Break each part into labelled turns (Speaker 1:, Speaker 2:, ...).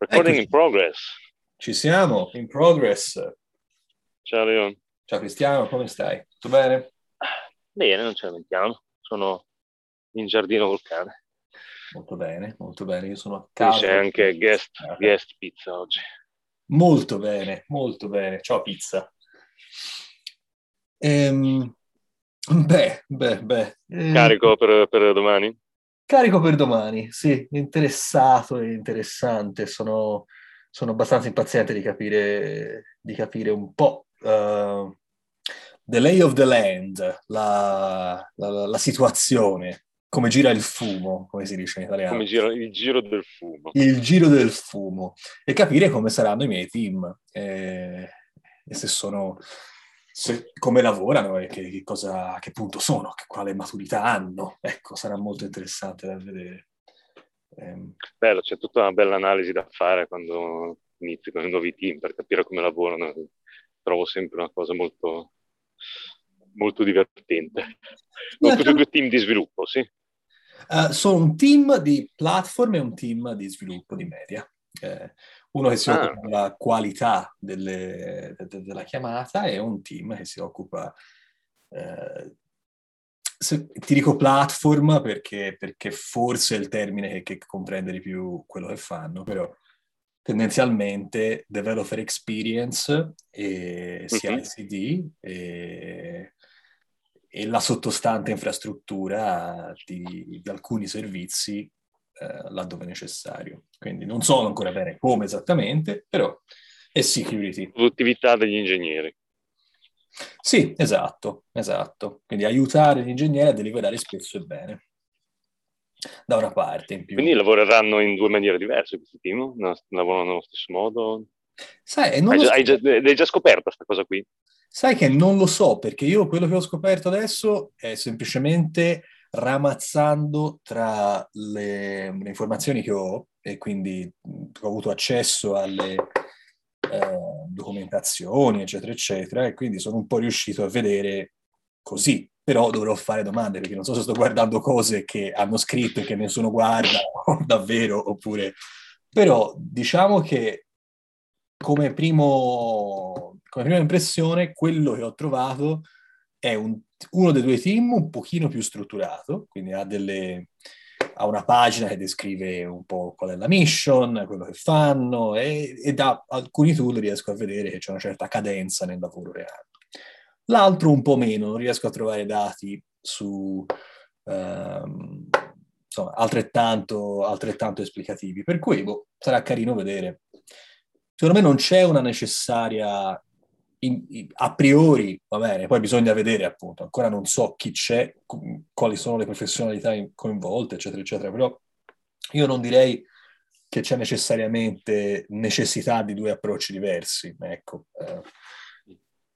Speaker 1: Recording Eccoci. in progress.
Speaker 2: Ci siamo, in progress.
Speaker 1: Ciao Leon.
Speaker 2: Ciao Cristiano, come stai? Tutto bene?
Speaker 1: Bene, non ci lamentiamo. Sono in giardino vulcane.
Speaker 2: Molto bene, molto bene. Io sono a
Speaker 1: casa. C'è anche guest, guest pizza oggi.
Speaker 2: Molto bene, molto bene. Ciao pizza. Ehm, beh, beh, beh.
Speaker 1: Eh, Carico per, per domani?
Speaker 2: Carico per domani, sì, interessato e interessante. Sono, sono abbastanza impaziente di capire, di capire un po' uh, the lay of the land, la, la, la, situazione, come gira il fumo, come si dice in italiano.
Speaker 1: Come gira il giro del fumo.
Speaker 2: Il giro del fumo. E capire come saranno i miei team. E, e se sono se, come lavorano e che, che, cosa, a che punto sono, che, quale maturità hanno. Ecco, sarà molto interessante da vedere.
Speaker 1: Eh, Bello, c'è tutta una bella analisi da fare quando inizi con i nuovi team per capire come lavorano. Trovo sempre una cosa molto, molto divertente. Sono tutti due team di sviluppo, sì?
Speaker 2: Uh, sono un team di platform e un team di sviluppo di media. Eh, uno che si ah. occupa della qualità delle, de, della chiamata e un team che si occupa, eh, se, ti dico platform perché, perché, forse è il termine che, che, comprende di più quello che fanno, però tendenzialmente developer experience e CICD mm-hmm. e, e la sottostante infrastruttura di, di alcuni servizi eh, laddove necessario. Quindi non so ancora bene come esattamente, però è security.
Speaker 1: Produttività degli ingegneri.
Speaker 2: Sì, esatto, esatto. Quindi aiutare gli ingegneri a deliberare spesso e bene. Da una parte in più.
Speaker 1: Quindi lavoreranno in due maniere diverse questi team? No, lavorano nello stesso modo?
Speaker 2: Sai, non
Speaker 1: hai, già, hai, già, hai già scoperto questa cosa qui?
Speaker 2: Sai che non lo so, perché io quello che ho scoperto adesso è semplicemente ramazzando tra le, le informazioni che ho e quindi ho avuto accesso alle eh, documentazioni, eccetera, eccetera, e quindi sono un po' riuscito a vedere così. Però dovrò fare domande perché non so se sto guardando cose che hanno scritto e che nessuno guarda davvero oppure... Però diciamo che come, primo, come prima impressione quello che ho trovato è un, uno dei due team un pochino più strutturato, quindi ha, delle, ha una pagina che descrive un po' qual è la mission, quello che fanno e, e da alcuni tool riesco a vedere che c'è una certa cadenza nel lavoro reale. L'altro un po' meno, non riesco a trovare dati su um, insomma, altrettanto, altrettanto esplicativi, per cui boh, sarà carino vedere. Secondo me non c'è una necessaria in, in, a priori va bene, poi bisogna vedere appunto, ancora non so chi c'è, quali sono le professionalità coinvolte, eccetera, eccetera, però io non direi che c'è necessariamente necessità di due approcci diversi, ecco. Eh,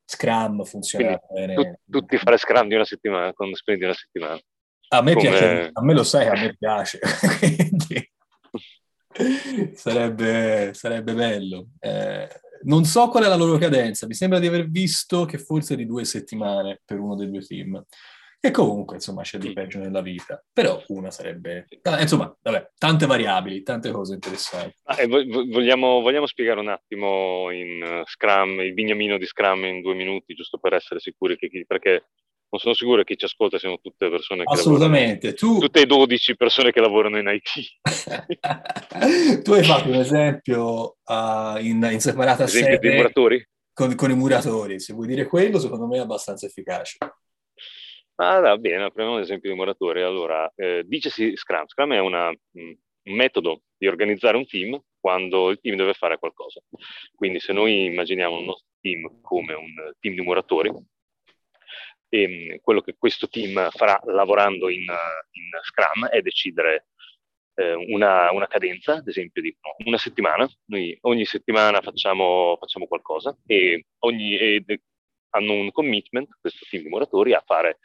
Speaker 2: Scrum funziona Quindi, bene.
Speaker 1: Tu, tutti fare Scrum di una settimana, con sprint di una settimana.
Speaker 2: A me Come... piace, a me lo sai, a me piace. sarebbe, sarebbe bello. Eh, non so qual è la loro cadenza, mi sembra di aver visto che forse è di due settimane per uno dei due team. E comunque, insomma, c'è di peggio nella vita. Però una sarebbe... Ah, insomma, vabbè, tante variabili, tante cose interessanti.
Speaker 1: Ah, vogliamo, vogliamo, spiegare un attimo in uh, Scrum, il bignamino di Scrum in due minuti, giusto per essere sicuri che chi... Perché non sono sicuro che chi ci ascolta siano tutte persone che
Speaker 2: Assolutamente.
Speaker 1: tu... Tutte e 12 persone che lavorano in IT.
Speaker 2: tu hai fatto un esempio uh, in, in separata
Speaker 1: esempio sede... dei muratori?
Speaker 2: Con, con, i muratori. Se vuoi dire quello, secondo me è abbastanza efficace.
Speaker 1: Ah, va bene, prendiamo l'esempio dei muratori. Allora, eh, dicesi Scrum. Scrum è una, mm, un metodo di organizzare un team quando il team deve fare qualcosa. Quindi se noi immaginiamo un nostro team come un team di muratori, e ehm, quello che questo team farà lavorando in, in Scrum è decidere eh, una, una, cadenza, ad esempio di una settimana. Noi ogni settimana facciamo, facciamo qualcosa e, ogni, e hanno un commitment, questo team di muratori, a fare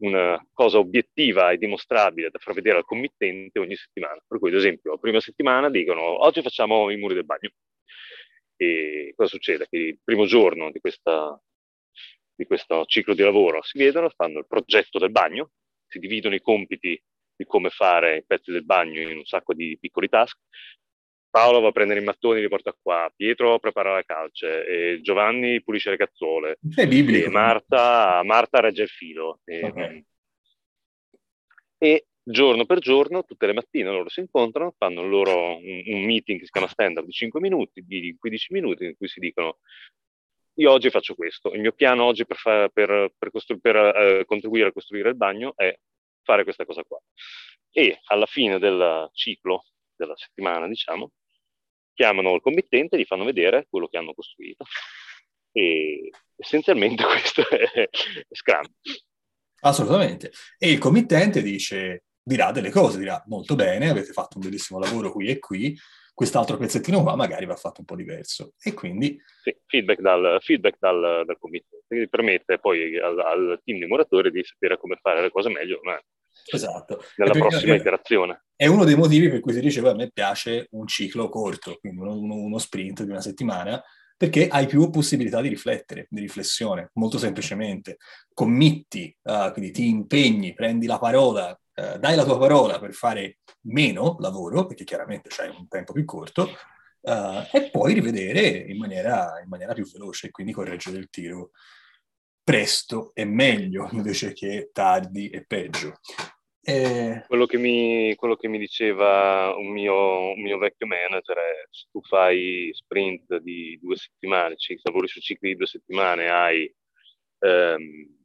Speaker 1: una cosa obiettiva e dimostrabile da far vedere al committente ogni settimana. Per cui, ad esempio, la prima settimana dicono oggi facciamo i muri del bagno. E cosa succede? Che il primo giorno di questa, di questo ciclo di lavoro si vedono, fanno il progetto del bagno, si dividono i compiti di come fare i pezzi del bagno in un sacco di piccoli task, Paolo va a prendere i mattoni e li porta qua, Pietro prepara la calce, Giovanni pulisce le cazzole,
Speaker 2: e
Speaker 1: Marta, Marta regge il filo. E, okay. e, giorno per giorno, tutte le mattine loro si incontrano, fanno loro un, un meeting che si chiama stand-up di 5 minuti, di 15 minuti, in cui si dicono io oggi faccio questo, il mio piano oggi per, fa, per, per, costru- per uh, contribuire a costruire il bagno è fare questa cosa qua. E alla fine del ciclo, della settimana, diciamo, chiamano il committente e gli fanno vedere quello che hanno costruito. E essenzialmente questo è Scrum.
Speaker 2: Assolutamente. E il committente dice, dirà delle cose, dirà molto bene, avete fatto un bellissimo lavoro qui e qui, quest'altro pezzettino qua magari va fatto un po' diverso. E quindi...
Speaker 1: Sì, feedback dal, feedback dal, dal committente, che permette poi al, al, team di muratori di sapere come fare le cose meglio ma
Speaker 2: esatto.
Speaker 1: nella prossima iterazione.
Speaker 2: È uno dei motivi per cui si dice, a me piace un ciclo corto, quindi uno, uno, uno sprint di una settimana, perché hai più possibilità di riflettere, di riflessione, molto semplicemente. Committi, uh, quindi ti impegni, prendi la parola, uh, dai la tua parola per fare meno lavoro, perché chiaramente c'hai un tempo più corto, uh, e poi rivedere in maniera, in maniera più veloce, quindi correggere il tiro presto e meglio invece che tardi e peggio.
Speaker 1: Eh... Quello, che mi, quello, che mi, diceva un mio, un mio, vecchio manager è se tu fai sprint di due settimane, lavori su cicli di due settimane, hai ehm,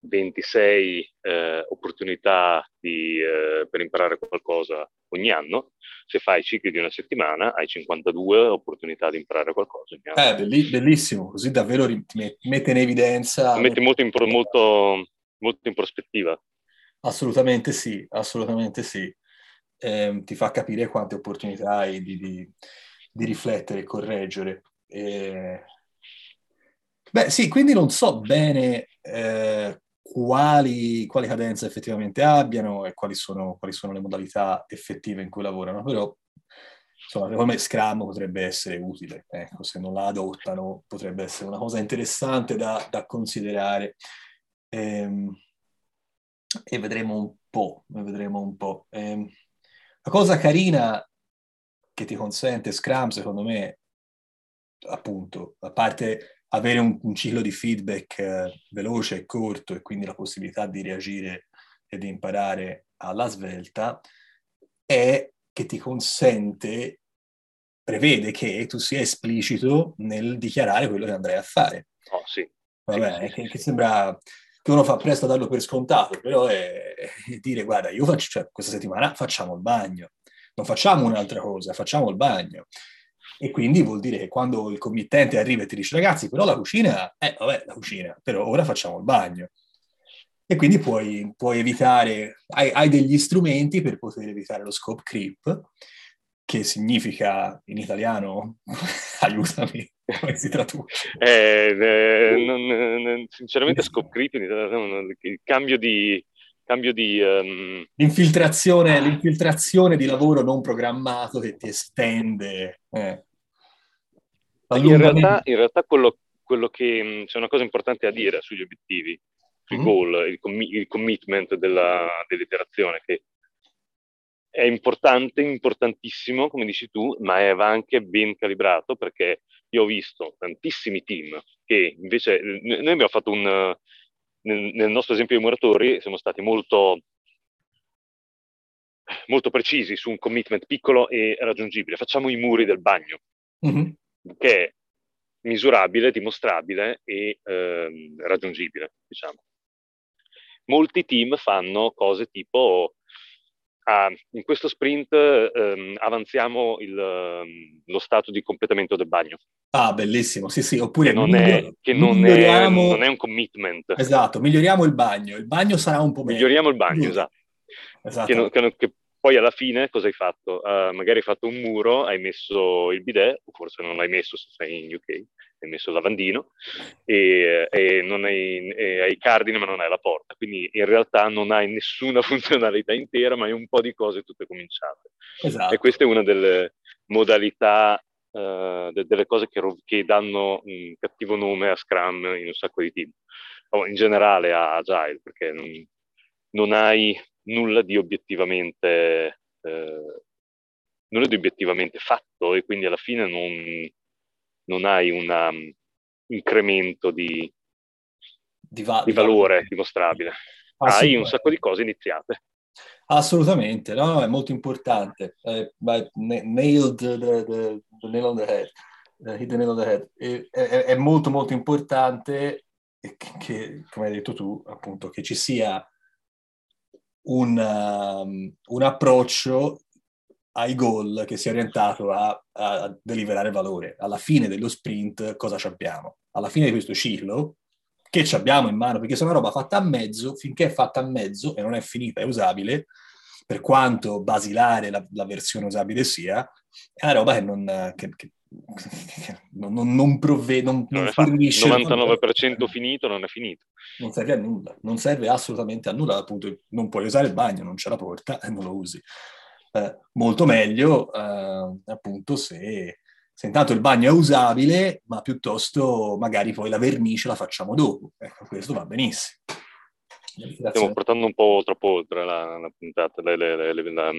Speaker 1: 26 eh, opportunità di, eh, per imparare qualcosa ogni anno, se fai cicli di una settimana hai 52 opportunità di imparare qualcosa ogni
Speaker 2: anno. Eh, bellissimo, così davvero ti mette in evidenza...
Speaker 1: Ti mette molto in, molto, molto in prospettiva.
Speaker 2: Assolutamente sì, assolutamente sì. Eh, ti fa capire quante opportunità hai di, di, di riflettere e correggere. Eh... Beh, sì, quindi non so bene eh, quali, quali, cadenze effettivamente abbiano e quali sono, quali sono, le modalità effettive in cui lavorano, però insomma, secondo me Scrum potrebbe essere utile, ecco, se non la adottano potrebbe essere una cosa interessante da, da considerare. Ehm, e vedremo un po', vedremo un po'. Eh, la cosa carina che ti consente Scrum, secondo me, appunto, a parte avere un, un ciclo di feedback eh, veloce e corto e quindi la possibilità di reagire e di imparare alla svelta, è che ti consente, prevede che tu sia esplicito nel dichiarare quello che andrai a fare.
Speaker 1: Oh, sì.
Speaker 2: Vabbè, sì, sì, che, che sembra che uno fa presto a darlo per scontato, però è, è dire guarda, io faccio, cioè, questa settimana facciamo il bagno, non facciamo un'altra cosa, facciamo il bagno. E quindi vuol dire che quando il committente arriva e ti dice ragazzi, però la cucina, eh vabbè, la cucina, però ora facciamo il bagno. E quindi puoi, puoi evitare, hai, hai, degli strumenti per poter evitare lo scope creep, che significa in italiano, aiutami, come si traduce?
Speaker 1: Eh, eh, non, non, sinceramente scoprite il cambio di... Cambio di um...
Speaker 2: l'infiltrazione, l'infiltrazione, di lavoro non programmato che ti estende. Eh.
Speaker 1: In realtà, in realtà quello, quello, che c'è una cosa importante a dire sugli obiettivi, sui mm. goal, il, commi- il commitment della, dell'iterazione, che è importante, importantissimo, come dici tu, ma va anche ben calibrato perché io ho visto tantissimi team che invece, noi abbiamo fatto un, nel, nel nostro esempio di muratori, siamo stati molto, molto precisi su un commitment piccolo e raggiungibile. Facciamo i muri del bagno, mm-hmm. che è misurabile, dimostrabile e ehm, raggiungibile, diciamo. Molti team fanno cose tipo Ah, in questo sprint ehm, avanziamo il, ehm, lo stato di completamento del bagno.
Speaker 2: Ah, bellissimo, sì, sì, oppure
Speaker 1: che non, miglior- è, che non, miglioriamo... è, non è un commitment.
Speaker 2: Esatto, miglioriamo il bagno, il bagno sarà un po' meglio.
Speaker 1: Miglioriamo il bagno, esatto. esatto. Che, non, che, che, poi alla fine cosa hai fatto? Uh, magari hai fatto un muro, hai messo il bidet, o forse non l'hai messo se sei in UK, hai messo lavandino, e, e non hai, e hai i cardini ma non hai la porta. Quindi in realtà non hai nessuna funzionalità intera, ma hai un po' di cose tutte cominciate. Esatto. E questa è una delle modalità, uh, de- delle cose che, ro- che, danno un cattivo nome a Scrum in un sacco di team, o in generale a Agile, perché non, non hai nulla di obiettivamente, eh, non è obiettivamente fatto e quindi alla fine non, non hai un um, incremento di, di, va- di valore dimostrabile. Hai un sacco di cose iniziate.
Speaker 2: Assolutamente, no, no, è molto importante. Eh, nailed the, the, the, nail on the head. Uh, hit the nail on the head. È, è, è molto molto importante che, che, come hai detto tu, appunto, che ci sia un, um, un approccio ai goal che sia orientato a, a, deliberare valore. Alla fine dello sprint cosa abbiamo? Alla fine di questo ciclo, che ci abbiamo in mano, perché se è una roba fatta a mezzo, finché è fatta a mezzo e non è finita, è usabile, per quanto basilare la, la versione usabile sia, è una roba che non, che, che, non, non, non provvede, non, non, non
Speaker 1: fornisce... 99% finito non è finito.
Speaker 2: Non serve a nulla, non serve assolutamente a nulla, appunto non puoi usare il bagno, non c'è la porta e non lo usi. Eh, molto meglio eh, appunto se, se, intanto il bagno è usabile, ma piuttosto magari poi la vernice la facciamo dopo. Ecco, questo va benissimo.
Speaker 1: Stiamo portando un po' troppo oltre la, la puntata, le, le, le, la,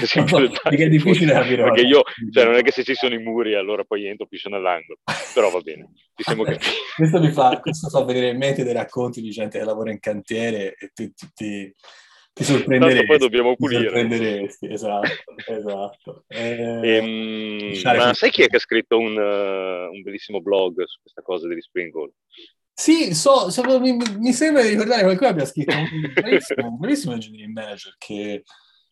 Speaker 2: l'esempio del Perché è difficile capire.
Speaker 1: Perché io, cioè, non è che se ci sono i muri allora poi entro più nell'angolo, però va bene, ci siamo capiti.
Speaker 2: questo mi fa, questo fa vedere in mente dei racconti di gente che lavora in cantiere e ti, ti, ti ti sorprenderesti.
Speaker 1: poi dobbiamo pulire. Ti
Speaker 2: sorprenderesti, esatto, esatto.
Speaker 1: Eh, ehm, ma sai chi è che ha scritto un, uh, un, bellissimo blog su questa cosa degli Springall?
Speaker 2: Sì, so, so, mi, mi, sembra di ricordare che qualcuno abbia scritto un bellissimo, un bellissimo engineering manager che,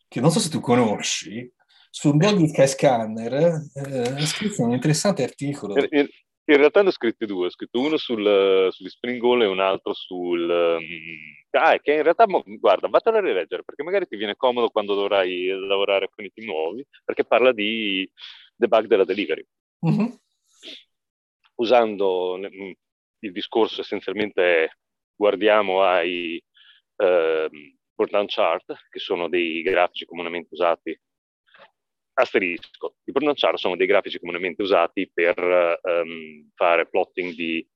Speaker 2: che, non so se tu conosci, sul blog di Skyscanner eh, ha scritto un interessante articolo.
Speaker 1: In, in, in realtà ne ho scritti due, ho scritto uno sul, sugli Springall e un altro sul... Um, ah, che in realtà, guarda, vattene a rileggere, perché magari ti viene comodo quando dovrai lavorare con i team nuovi, perché parla di debug della delivery. Mm-hmm. Usando mm, il discorso essenzialmente guardiamo ai eh, chart, che sono dei grafici comunemente usati asterisco. I pronunciare sono dei grafici comunemente usati per um, fare plotting di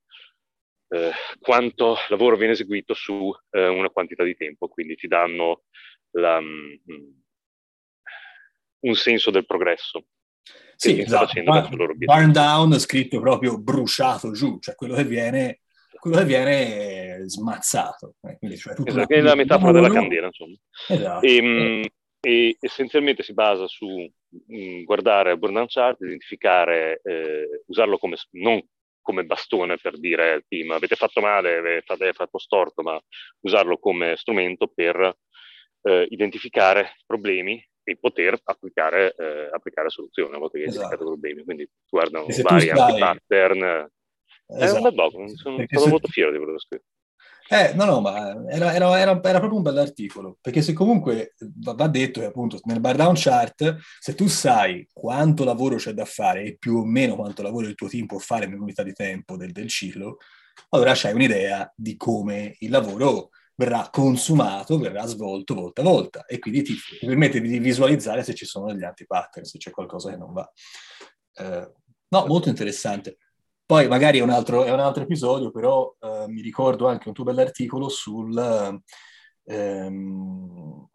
Speaker 1: uh, quanto lavoro viene eseguito su uh, una quantità di tempo, quindi ti danno la, um, un senso del progresso.
Speaker 2: Sì, esatto. Bar- burn down scritto proprio bruciato giù, cioè quello che viene, quello che viene smazzato. Eh, quindi, cioè,
Speaker 1: esatto, è la metafora della candela, insomma. Esatto. E, um, e essenzialmente si basa su mh, mm, guardare burn chart, identificare, eh, usarlo come, non come bastone per dire al team avete fatto male, avete, fatto storto, ma usarlo come strumento per eh, identificare problemi e poter applicare, eh, applicare soluzioni a volte che esatto. identificato problemi. Quindi guardano vari stai... pattern. Esatto. È un bel blog, sono se... molto fiero di quello che ho scritto.
Speaker 2: Eh, no, no, ma era, era, era, era proprio un bell'articolo, perché se comunque va, detto che appunto nel bar down chart, se tu sai quanto lavoro c'è da fare e più o meno quanto lavoro il tuo team può fare nell'unità di tempo del, del ciclo, allora c'hai un'idea di come il lavoro verrà consumato, verrà svolto volta a volta e quindi ti, ti permette di visualizzare se ci sono degli anti-pattern, se c'è qualcosa che non va. Eh, no, molto interessante. Poi magari è un altro, è un altro episodio, però eh, mi ricordo anche un tuo bell'articolo sul, ehm,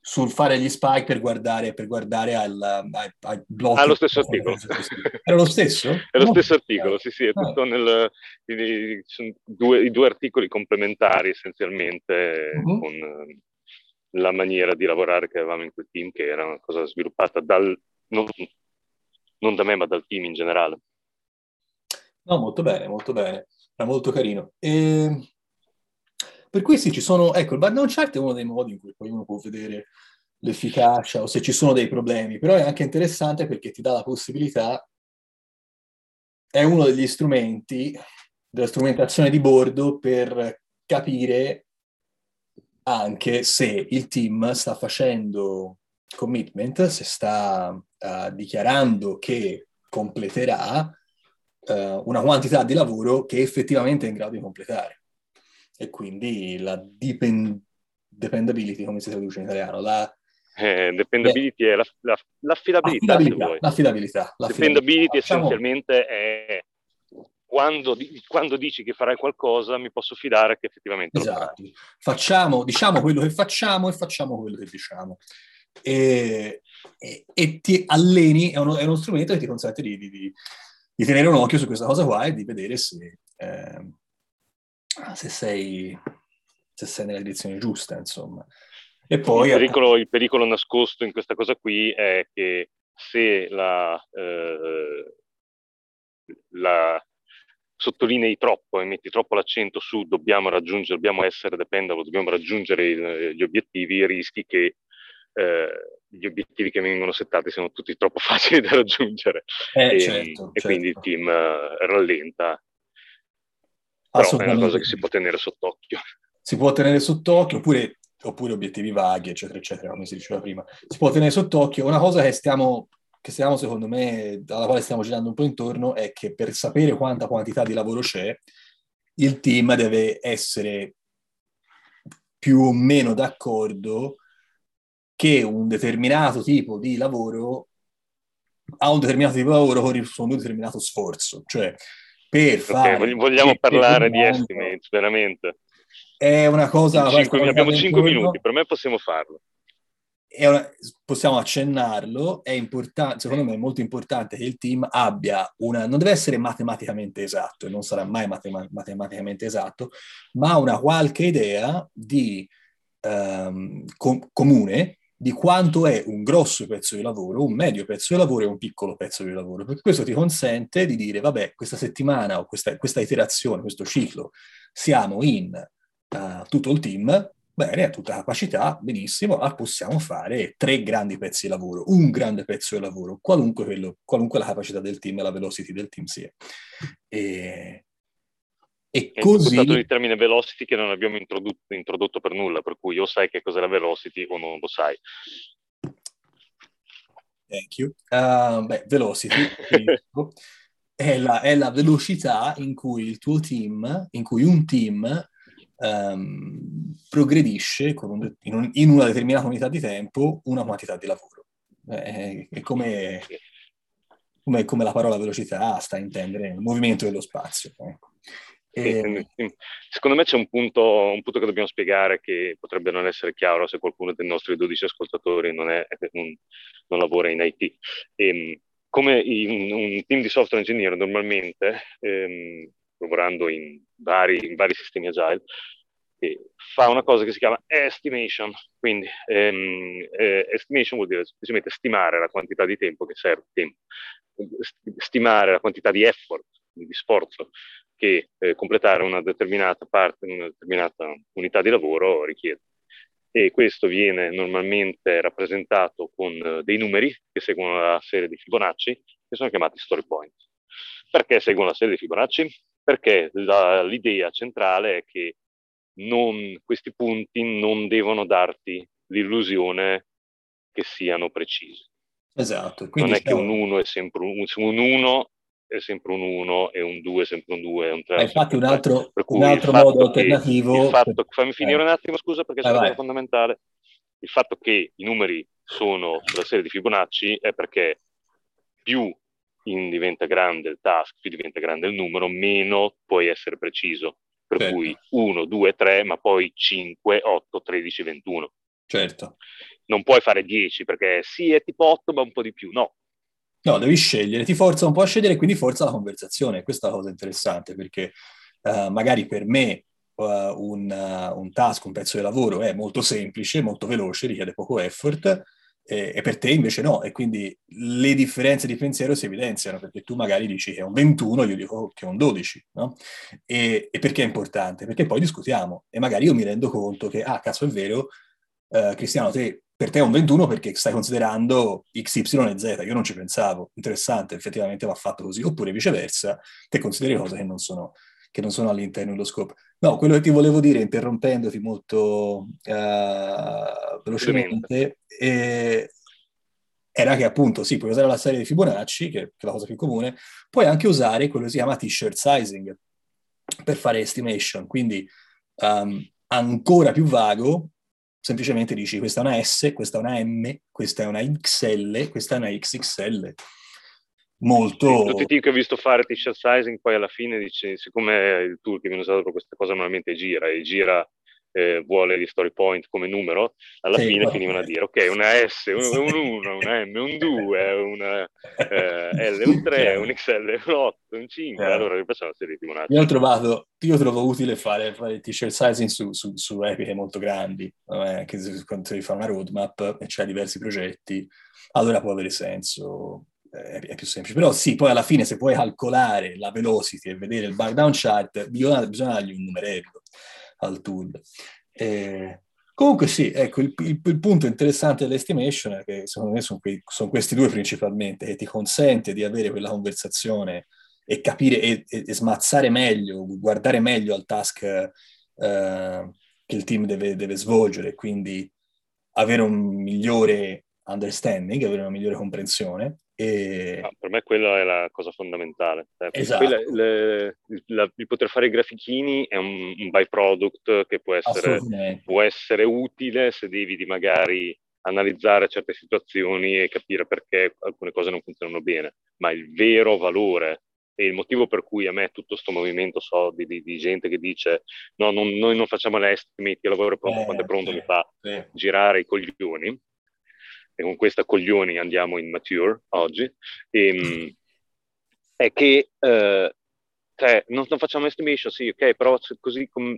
Speaker 2: sul fare gli spike per guardare, per guardare al, ai, ai blocchi.
Speaker 1: Ah, lo stesso articolo.
Speaker 2: Era lo stesso?
Speaker 1: È lo stesso articolo, sì, sì, è tutto ah. nel... I, sono due, i due articoli complementari essenzialmente uh-huh. con eh, la maniera di lavorare che avevamo in quel team, che era una cosa sviluppata dal... non, non da me, ma dal team in generale.
Speaker 2: No, molto bene, molto bene. Era molto carino. E... Per cui sì, ci sono... Ecco, il burnout chart è uno dei modi in cui poi uno può vedere l'efficacia o se ci sono dei problemi, però è anche interessante perché ti dà la possibilità, è uno degli strumenti della strumentazione di bordo per capire anche se il team sta facendo commitment, se sta uh, dichiarando che completerà eh, una quantità di lavoro che effettivamente è in grado di completare. E quindi la depend- dependability, come si traduce in italiano? La,
Speaker 1: eh, dependability è la, la, l'affidabilità,
Speaker 2: l'affidabilità, l'affidabilità,
Speaker 1: l'affidabilità. Dependability essenzialmente è quando, quando, dici che farai qualcosa mi posso fidare che effettivamente
Speaker 2: esatto. Facciamo, diciamo quello che facciamo e facciamo quello che diciamo. e, e, e ti alleni, è uno, è uno, strumento che ti consente di, di, di, tenere un occhio su questa cosa qua e di vedere se, eh, se, sei, se sei nella direzione giusta, insomma.
Speaker 1: E poi, il, pericolo, il pericolo nascosto in questa cosa qui è che se la, eh, la sottolinei troppo e metti troppo l'accento su dobbiamo raggiungere, dobbiamo essere dependable, dobbiamo raggiungere gli obiettivi, rischi che eh, gli obiettivi che vengono settati siano tutti troppo facili da raggiungere
Speaker 2: eh,
Speaker 1: e,
Speaker 2: certo,
Speaker 1: e
Speaker 2: certo.
Speaker 1: quindi il team uh, rallenta. Però è una cosa che si può tenere sott'occhio.
Speaker 2: Si può tenere sott'occhio oppure, oppure obiettivi vaghi, eccetera, eccetera, come si diceva prima. Si può tenere sott'occhio. Una cosa che stiamo che stiamo, secondo me, alla quale stiamo girando un po' intorno, è che per sapere quanta quantità di lavoro c'è, il team deve essere più o meno d'accordo che un determinato tipo di lavoro ha un determinato tipo di lavoro corrisponde a un determinato sforzo. Cioè, per fare...
Speaker 1: Okay, vogliamo parlare di estimates, veramente.
Speaker 2: È una cosa...
Speaker 1: Cinque, abbiamo 5 minuti, per me possiamo farlo
Speaker 2: una, possiamo accennarlo, è importante, secondo me è molto importante che il team abbia una, non deve essere matematicamente esatto e non sarà mai matema- matematicamente esatto, ma una qualche idea di um, com- comune di quanto è un grosso pezzo di lavoro, un medio pezzo di lavoro e un piccolo pezzo di lavoro, perché questo ti consente di dire, vabbè, questa settimana o questa, questa iterazione, questo ciclo, siamo in uh, tutto il team, Bene, a tutta capacità, benissimo, ma possiamo fare tre grandi pezzi di lavoro, un grande pezzo di lavoro, qualunque, quello, qualunque la capacità del team e la velocity del team sia. E,
Speaker 1: e così... È il termine velocity che non abbiamo introdotto, introdotto per nulla, per cui o sai che cos'è la velocity o non lo sai.
Speaker 2: Thank you. Uh, beh, velocity è, la, è la velocità in cui il tuo team, in cui un team um, progredisce un, in, un, in, una determinata unità di tempo una quantità di lavoro. Eh, è come, come, come, la parola velocità sta a intendere il movimento dello spazio. Ecco.
Speaker 1: E... Secondo me c'è un punto, un punto, che dobbiamo spiegare che potrebbe non essere chiaro se qualcuno dei nostri 12 ascoltatori non, è, un, non lavora in IT. E, ehm, come in, un team di software engineer normalmente, ehm, lavorando in vari, in vari sistemi agile, fa una cosa che si chiama estimation. Quindi ehm, eh, estimation vuol dire semplicemente stimare la quantità di tempo che serve, stimare la quantità di effort, di sforzo che eh, completare una determinata parte, una determinata unità di lavoro richiede. E questo viene normalmente rappresentato con uh, dei numeri che seguono la serie di Fibonacci, che sono chiamati story points. Perché seguono la serie di Fibonacci? Perché la, l'idea centrale è che non, questi punti non devono darti l'illusione che siano precisi.
Speaker 2: Esatto.
Speaker 1: non è che un 1 è sempre un, un 1 è sempre un 1 e un 2 è sempre un 2 un 3
Speaker 2: infatti un altro, un altro modo alternativo
Speaker 1: fatto, per... fammi finire eh. un attimo scusa perché è fondamentale il fatto che i numeri sono sulla serie di Fibonacci è perché più diventa grande il task, più diventa grande il numero, meno puoi essere preciso per certo. cui 1, 2, 3, ma poi 5, 8, 13, 21.
Speaker 2: Certo.
Speaker 1: Non puoi fare 10 perché sì, è tipo 8, ma un po' di più. No.
Speaker 2: No, devi scegliere, ti forza un po' a scegliere, quindi forza la conversazione. Questa è la cosa interessante perché uh, magari per me uh, un, uh, un task, un pezzo di lavoro è molto semplice, molto veloce, richiede poco effort, e, e, per te invece no, e quindi le differenze di pensiero si evidenziano, perché tu magari dici che è un 21, io dico che è un 12, no? E, e perché è importante? Perché poi discutiamo, e magari io mi rendo conto che, ah, cazzo, è vero, eh, Cristiano, te, per te è un 21 perché stai considerando X, Y e Z, io non ci pensavo, interessante, effettivamente va fatto così, oppure viceversa, te consideri cose che non sono che non sono all'interno dello scope. No, quello che ti volevo dire, interrompendoti molto uh, velocemente, eh, era che appunto sì, puoi usare la serie di Fibonacci, che, che, è la cosa più comune, puoi anche usare quello che si chiama t-shirt sizing per fare estimation, quindi um, ancora più vago, semplicemente dici questa è una S, questa è una M, questa è una XL, questa è una XXL molto...
Speaker 1: Tutti i team che ho visto fare t-shirt sizing poi alla fine dice, siccome il tool che viene usato per questa cosa normalmente gira e gira eh, vuole gli story point come numero, alla sì, fine finivano a dire ok, una S, un, un 1, una M, un 2, una eh, L, un 3, un XL, un 8, un 5, yeah. allora ripasciamo la serie di Fibonacci.
Speaker 2: Io ho trovato, io trovo utile fare, fare t-shirt sizing su, su, su epiche molto grandi, anche se quando si fa una roadmap e c'è diversi progetti, allora può avere senso è più semplice. Però sì, poi alla fine se puoi calcolare la velocity e vedere il backdown chart, bisogna, bisogna dargli un numerico al tool. Eh, comunque sì, ecco, il, il, il, punto interessante dell'estimation è che secondo me sono, que- sono, questi due principalmente, che ti consente di avere quella conversazione e capire e, e, e smazzare meglio, guardare meglio al task eh, che il team deve, deve svolgere, quindi avere un migliore understanding, avere una migliore comprensione e...
Speaker 1: No, per me quella è la cosa fondamentale.
Speaker 2: Cioè, esatto.
Speaker 1: Quella, le, la, il poter fare i grafichini è un, un byproduct che può essere, può essere, utile se devi magari analizzare certe situazioni e capire perché alcune cose non funzionano bene, ma il vero valore e il motivo per cui a me tutto questo movimento so di, di, di, gente che dice no, non, noi non facciamo l'estimate, il lavoro pronto, eh, quando è pronto sì, mi fa sì. girare i coglioni, e con questa coglioni andiamo in mature oggi, e, ehm, è che eh, cioè, non, non, facciamo estimation, sì, ok, però così com-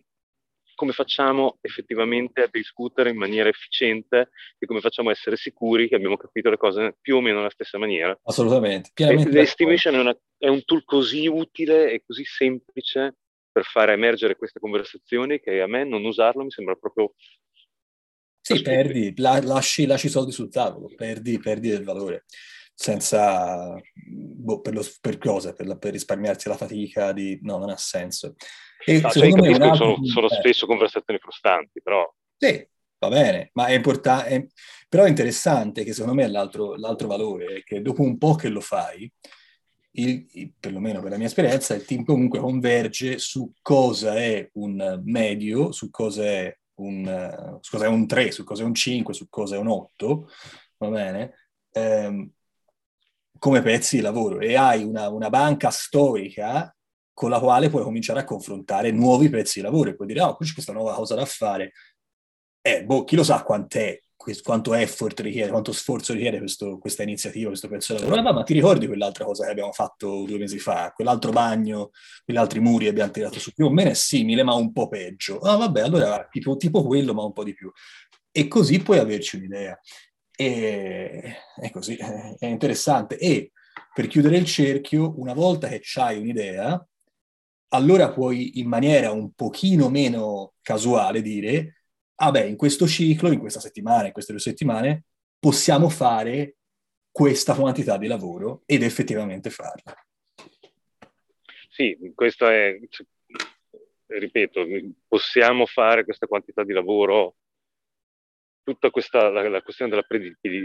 Speaker 1: come facciamo effettivamente a discutere in maniera efficiente e come facciamo a essere sicuri che abbiamo capito le cose più o meno nella stessa maniera.
Speaker 2: Assolutamente.
Speaker 1: L'estimation è, una, è un tool così utile e così semplice per fare emergere queste conversazioni che a me non usarlo mi sembra proprio
Speaker 2: sì, perdi, la, lasci, lasci soldi sul tavolo, perdi, perdi del valore, senza, boh, per, lo, per cosa? Per, la, per, risparmiarti la fatica di... No, non ha senso.
Speaker 1: E no, cioè, me altro... sono, sono spesso conversazioni frustranti, però...
Speaker 2: Sì, va bene, ma è importante, però è interessante che secondo me è l'altro, l'altro valore, che dopo un po' che lo fai, il, il, perlomeno per la mia esperienza, il team comunque converge su cosa è un medio, su cosa è un, su cosa è un 3, su cosa è un 5, su cosa è un 8, va bene? Ehm, come pezzi di lavoro e hai una, una, banca storica con la quale puoi cominciare a confrontare nuovi pezzi di lavoro e puoi dire, oh, qui c'è questa nuova cosa da fare. Eh, boh, chi lo sa quant'è quanto effort richiede, quanto sforzo richiede questo, questa iniziativa, questo pezzo di lavoro. Eh, ma ti ricordi quell'altra cosa che abbiamo fatto due mesi fa? Quell'altro bagno, quegli altri muri che abbiamo tirato su? Più o meno è simile, ma un po' peggio. Ah, vabbè, allora tipo, tipo quello, ma un po' di più. E così puoi averci un'idea. E è così, è interessante. E per chiudere il cerchio, una volta che hai un'idea, allora puoi in maniera un pochino meno casuale dire ah beh, in questo ciclo, in questa settimana, in queste due settimane, possiamo fare questa quantità di lavoro ed effettivamente farla.
Speaker 1: Sì, questo è, ripeto, possiamo fare questa quantità di lavoro, tutta questa, la, la questione della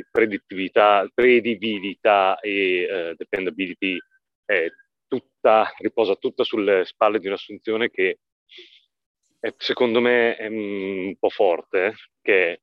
Speaker 1: predittività, predibilità e uh, dependability è tutta, riposa tutta sulle spalle di un'assunzione che secondo me è un po' forte che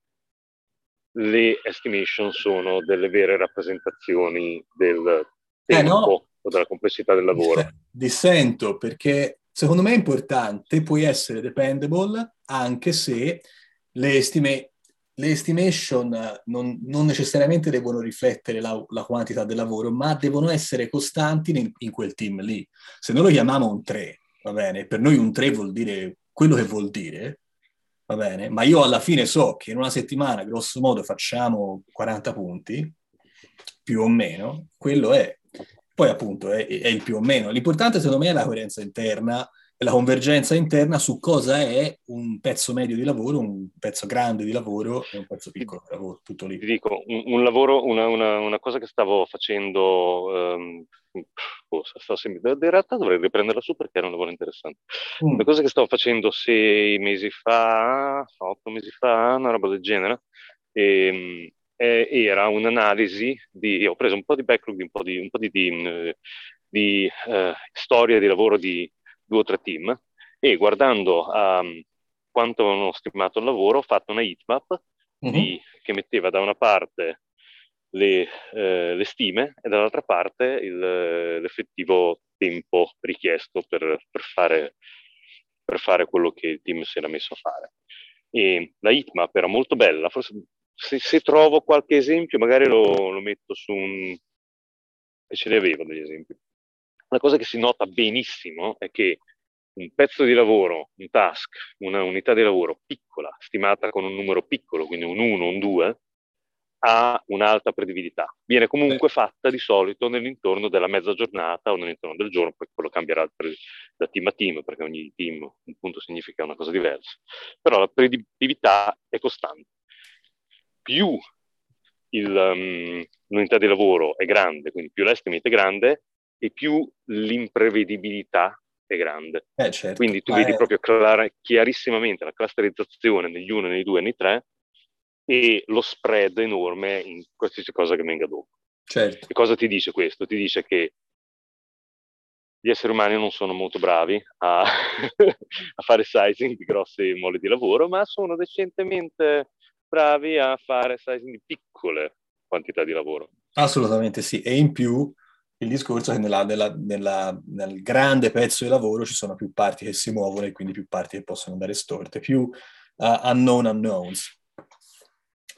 Speaker 1: le estimation sono delle vere rappresentazioni del tempo eh no. o della complessità del lavoro.
Speaker 2: Dissento perché secondo me è importante, puoi essere dependable anche se le, estime, le estimation non, non, necessariamente devono riflettere la, la, quantità del lavoro, ma devono essere costanti in, in quel team lì. Se noi lo chiamiamo un 3, va bene, per noi un 3 vuol dire quello che vuol dire, va bene? Ma io alla fine so che in una settimana, grosso modo, facciamo 40 punti, più o meno, quello è. Poi appunto è, è il più o meno. L'importante secondo me è la coerenza interna la convergenza interna su cosa è un pezzo medio di lavoro, un pezzo grande di lavoro e un pezzo piccolo di lavoro, tutto lì.
Speaker 1: Ti dico, un, un lavoro, una, una, una, cosa che stavo facendo, um, oh, in realtà dovrei riprenderla su perché era un lavoro interessante. Mm. Una cosa che stavo facendo sei mesi fa, otto mesi fa, una roba del genere, e, ehm, e, era un'analisi di, ho preso un po' di backlog, un po' di, un po di, di, di uh, storia di lavoro di due o tre team e guardando um, quanto avevano stimato il lavoro ho fatto una heatmap mm-hmm. che metteva da una parte le, eh, le stime e dall'altra parte il, l'effettivo tempo richiesto per, per, fare, per fare quello che il team si era messo a fare. E la heatmap era molto bella, forse se, se trovo qualche esempio magari lo, lo metto su un... e ce ne avevo degli esempi. Una cosa che si nota benissimo è che un pezzo di lavoro, un task, una unità di lavoro piccola, stimata con un numero piccolo, quindi un 1, un 2, ha un'alta prevedibilità. Viene comunque fatta di solito nell'intorno della mezza giornata o nell'intorno del giorno, poi quello cambierà da team a team, perché ogni team un punto significa una cosa diversa. Però la prevedibilità è costante. Più il, um, l'unità di lavoro è grande, quindi più l'estimate è grande, e più l'imprevedibilità è grande.
Speaker 2: Eh, certo.
Speaker 1: Quindi tu vedi proprio clara, chiarissimamente la clusterizzazione negli 1, nei 2 e nei 3 e lo spread enorme in qualsiasi cosa che venga dopo.
Speaker 2: Certo.
Speaker 1: E cosa ti dice questo? Ti dice che gli esseri umani non sono molto bravi a, a fare sizing di grossi molli di lavoro, ma sono decentemente bravi a fare sizing di piccole quantità di lavoro.
Speaker 2: Assolutamente sì, e in più il discorso è che nella, nella, nella, nel grande pezzo di lavoro ci sono più parti che si muovono e quindi più parti che possono andare storte, più uh, unknown unknowns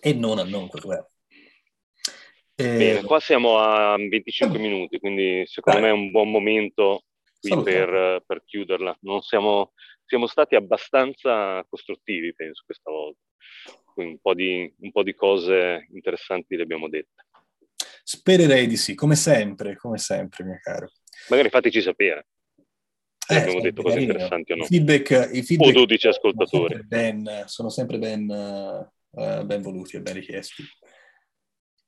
Speaker 2: e non unknown è.
Speaker 1: E... Bene, qua siamo a 25 oh. minuti, quindi secondo Dai. me è un buon momento qui per, per, chiuderla. Non siamo, siamo stati abbastanza costruttivi, penso, questa volta. Un po, di, un po' di cose interessanti le abbiamo dette.
Speaker 2: Spererei di sì, come sempre, come sempre, mio caro.
Speaker 1: Magari fateci sapere. Eh, abbiamo detto cose carino. interessanti o no.
Speaker 2: I feedback, i feedback
Speaker 1: o 12 ascoltatori.
Speaker 2: Sono sempre ben, sono sempre ben, uh, ben voluti e ben richiesti.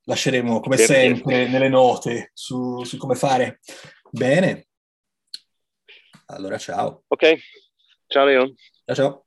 Speaker 2: Lasceremo, come ben sempre, richiesti. nelle note su, su come fare. Bene. Allora, ciao.
Speaker 1: Ok. Ciao, Leon.
Speaker 2: Ciao, ciao.